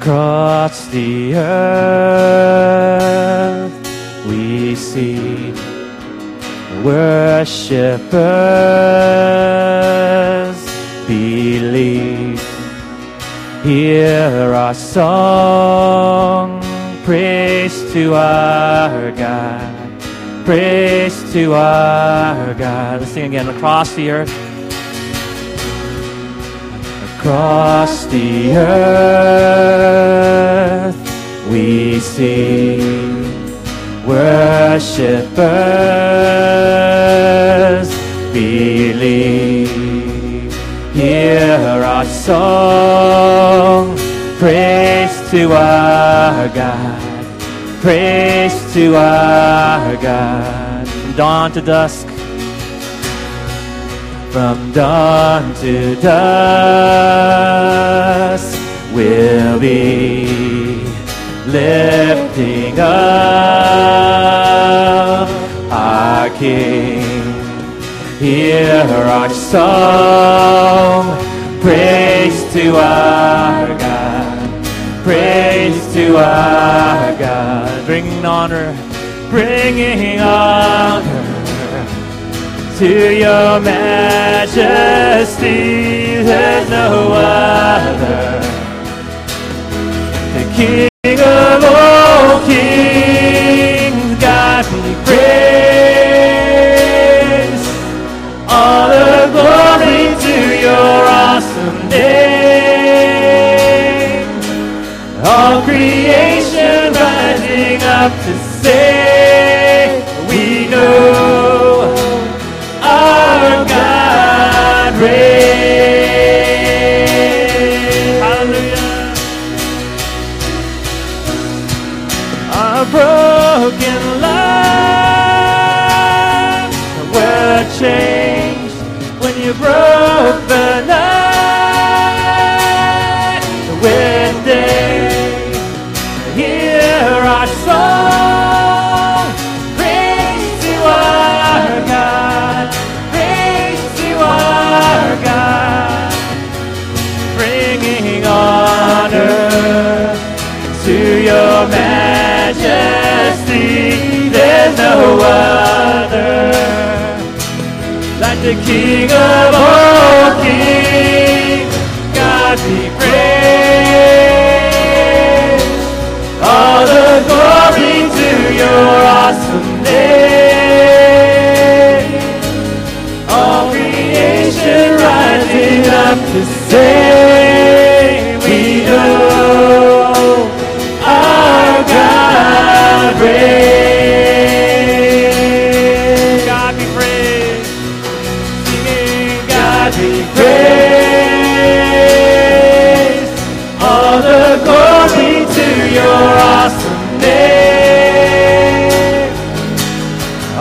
Across the earth we see worshippers believe. Hear our song, praise to our God, praise to our God. Let's sing again. Across the earth across the earth we see worshippers believe. Hear our song, praise to our God, praise to our God. Dawn to dusk, from dawn to dusk, we'll be lifting up our King. Hear our song, praise to our God, praise to our God, bringing honor, bringing honor to your majesty. There's no other. The King of all your majesty. There's no other like the King of all kings. God be praised. All the glory to your awesome name. All creation rising up to say,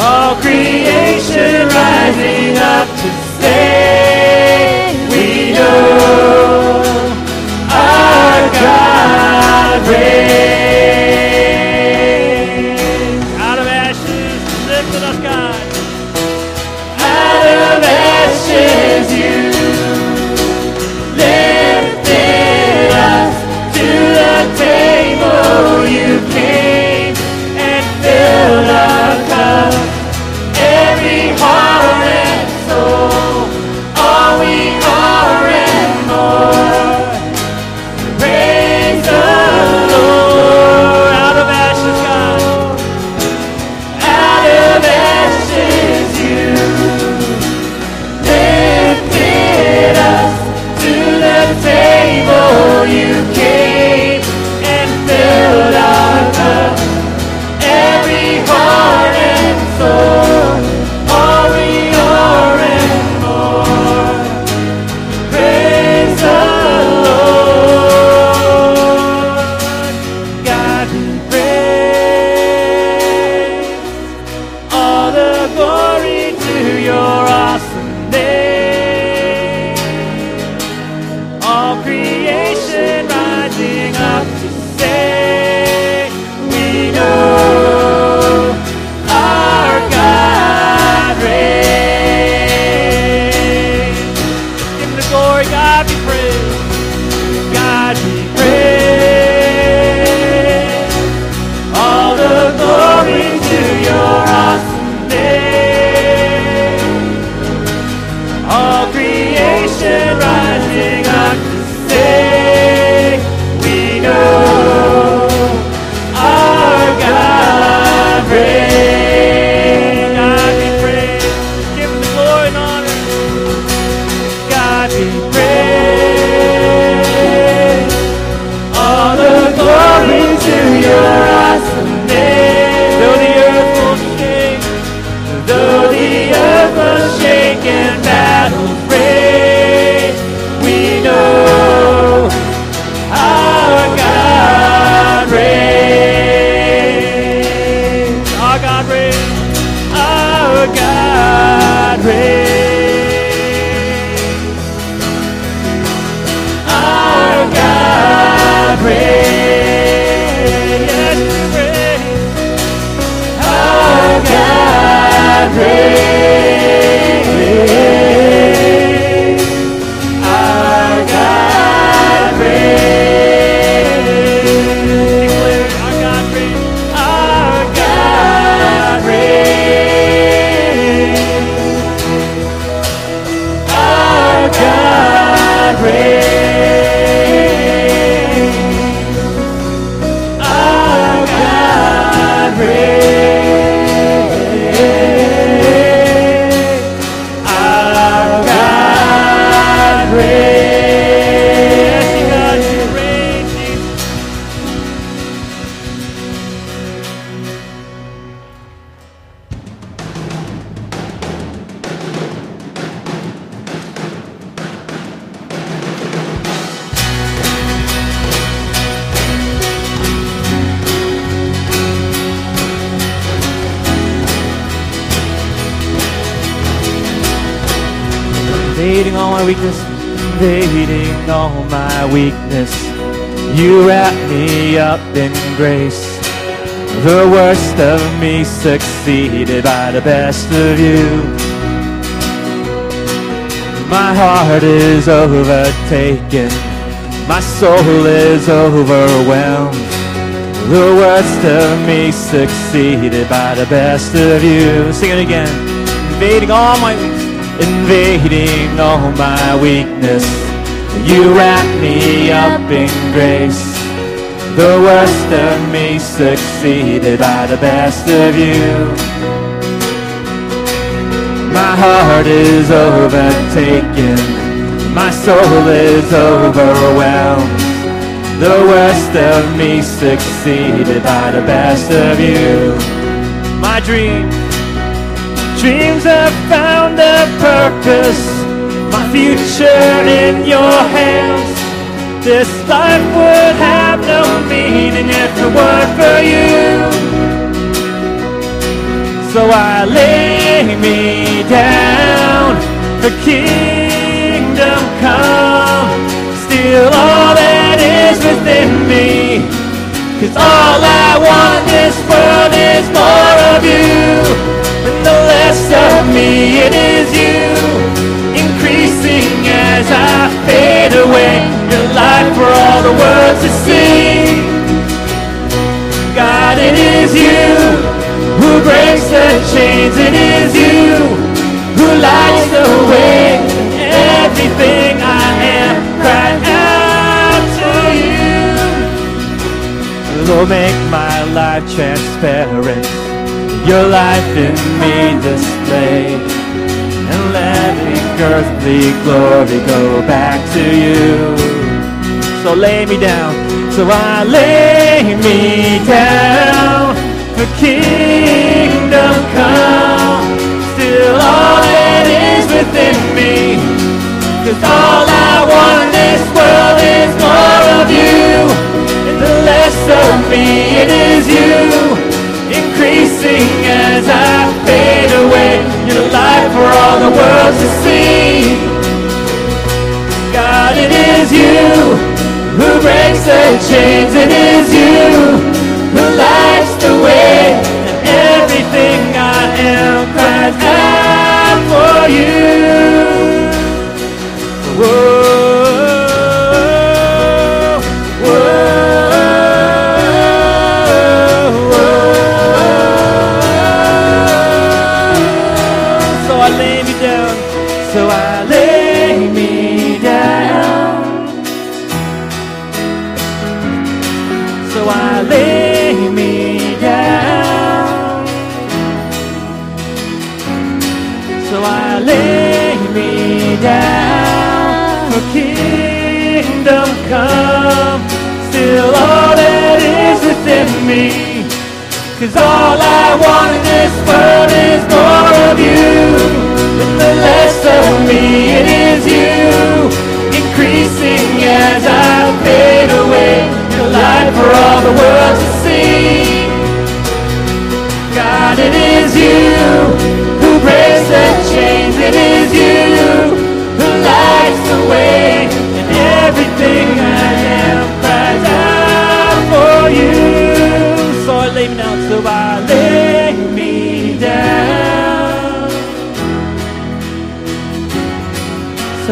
All creation rising up to All creation my weakness, invading all my weakness. You wrap me up in grace. The worst of me succeeded by the best of you. My heart is overtaken. My soul is overwhelmed. The worst of me succeeded by the best of you. Sing it again. Invading all my invading all my weakness. You wrap me up in grace. The worst of me succeeded by the best of you. My heart is overtaken. My soul is overwhelmed. The worst of me succeeded by the best of you. My dreams, dreams have found a purpose. My future in your hands. This life would have no meaning if it weren't for you. So I lay me down for kingdom come. Steal all that is within me. Cause all I want this world is more of you. Less of me, it is you. Increasing as I fade away. Your life for all the world to see. God, it is you who breaks the chains. It is you who lights the way. Everything I am, cry out to you. Lord, make my life transparent. Your life in me display. And let the earthly glory go back to you. So lay me down. So I lay me down for kingdom come. Still all that is within me. Cause all I want in this world is more of you. And the less of me, it is you. Increasing as I fade away. Your life for all the world to see. God, it is you who breaks the chains. It is you who lights the way. And everything I am Cause all I want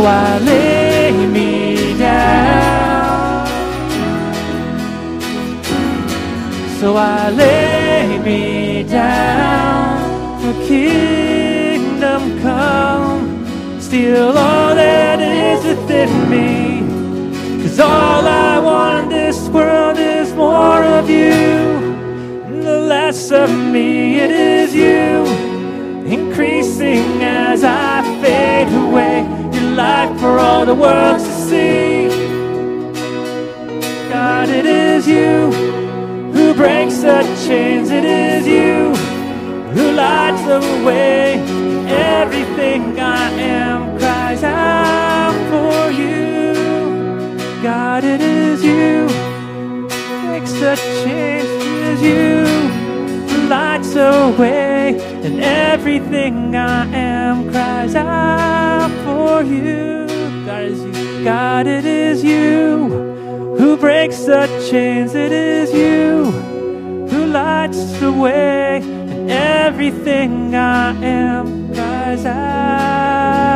So I lay me down. So I lay me down for kingdom come. Steal all that is within me. Cause all I want in this world is more of you. And the less of me, it is you. The world to see. God, it is you who breaks the chains. It is you who lights the way. Everything I am cries out for you. God, it is you who breaks the chains. It is you who lights the way. And everything I am cries out for you. God you. God, it is you who breaks the chains. It is you who lights the way. And everything I am cries out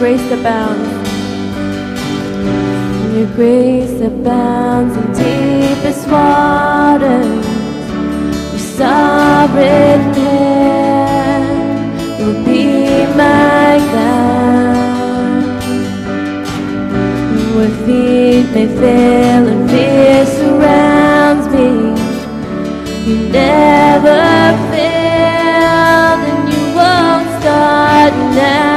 grace abounds. Your grace abounds in deepest waters. Your sovereign hand will be my guide. Where feet may fail and fear surrounds me, you never failed and you won't start now.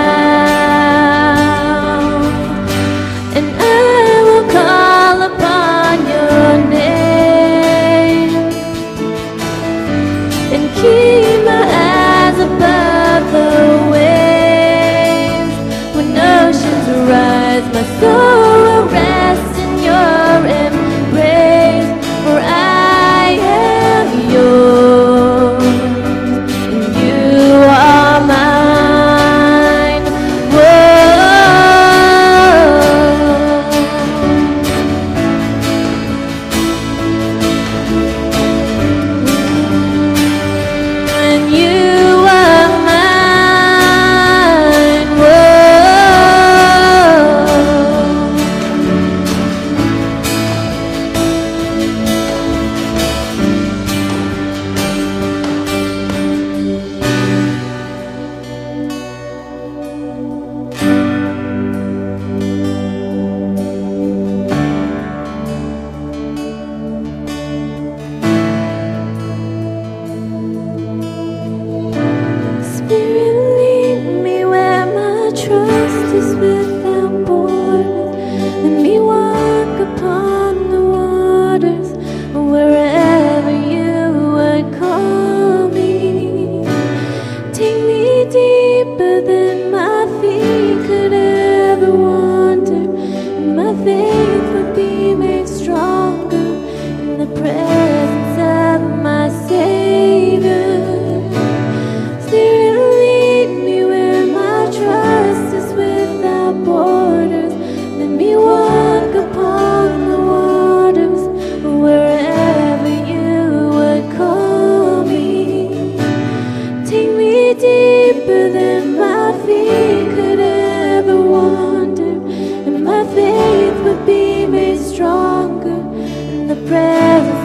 prayer.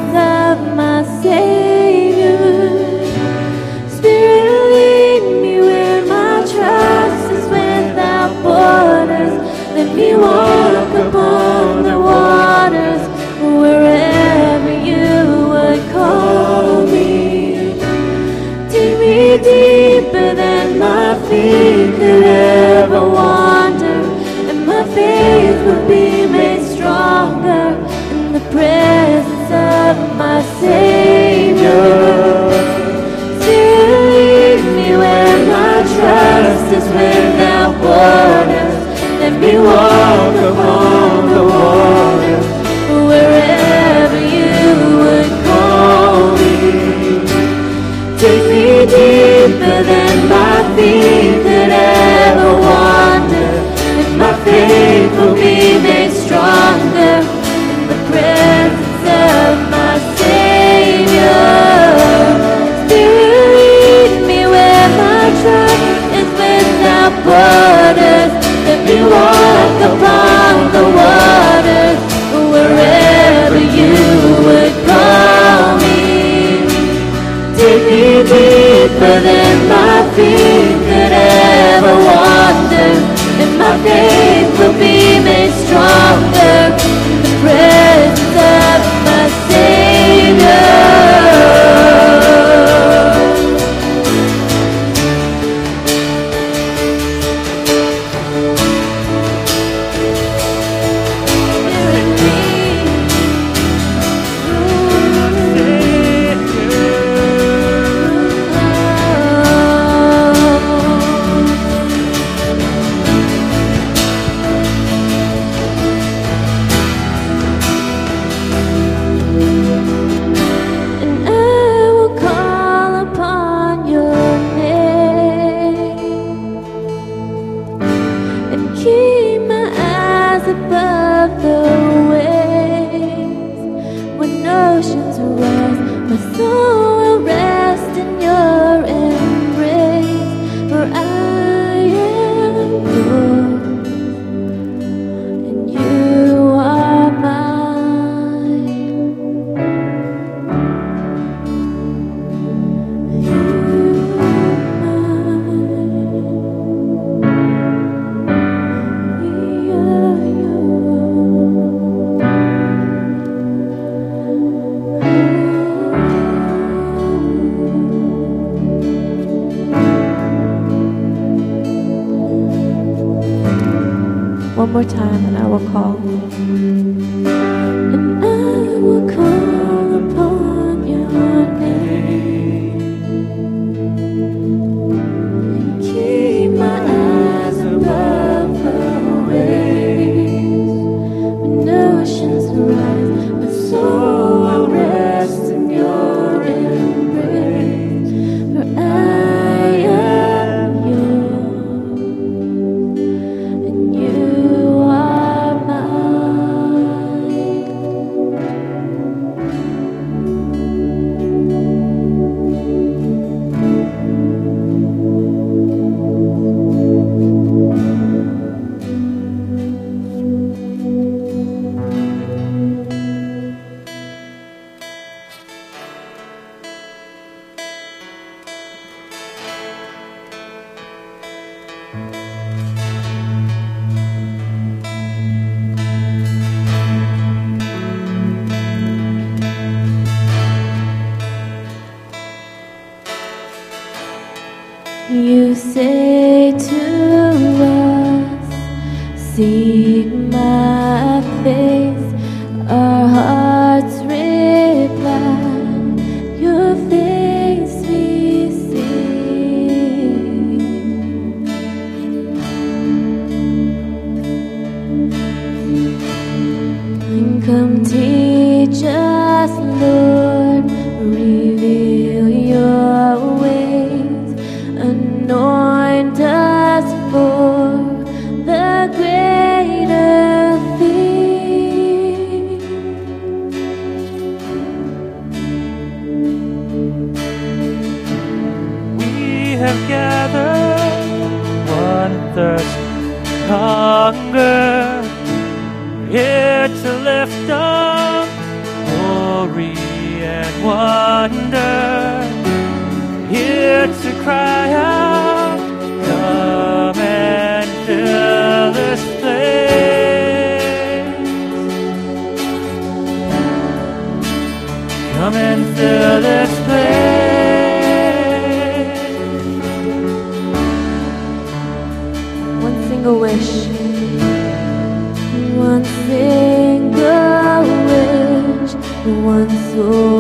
And Oh.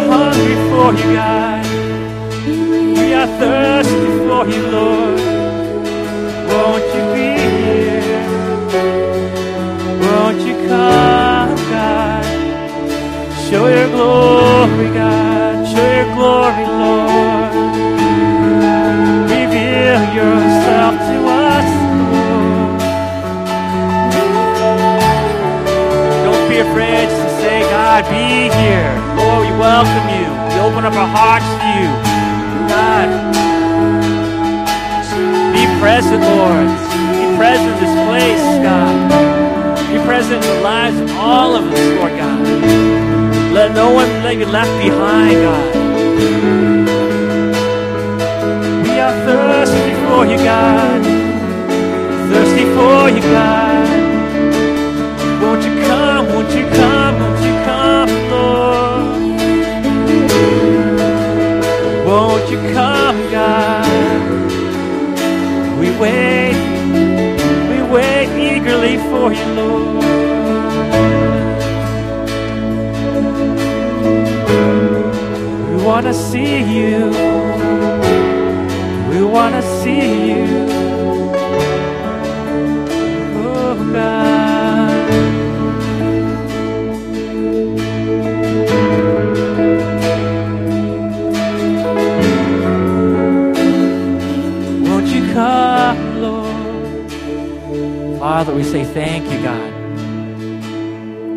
are hungry for you, God. We are thirsty for you, Lord. Won't you be here? Won't you come, God? Show your glory, God. Show your glory, Lord. Reveal yourself to us, Lord. Don't be afraid to say, God, be here. Oh, welcome you. We open up our hearts to you. God, be present, Lord. Be present in this place, God. Be present in the lives of all of us, Lord God. Let no one let you left behind, God. We are thirsty for you, God. Lord. We want to see you. We want to see you. Father, we say thank you, God.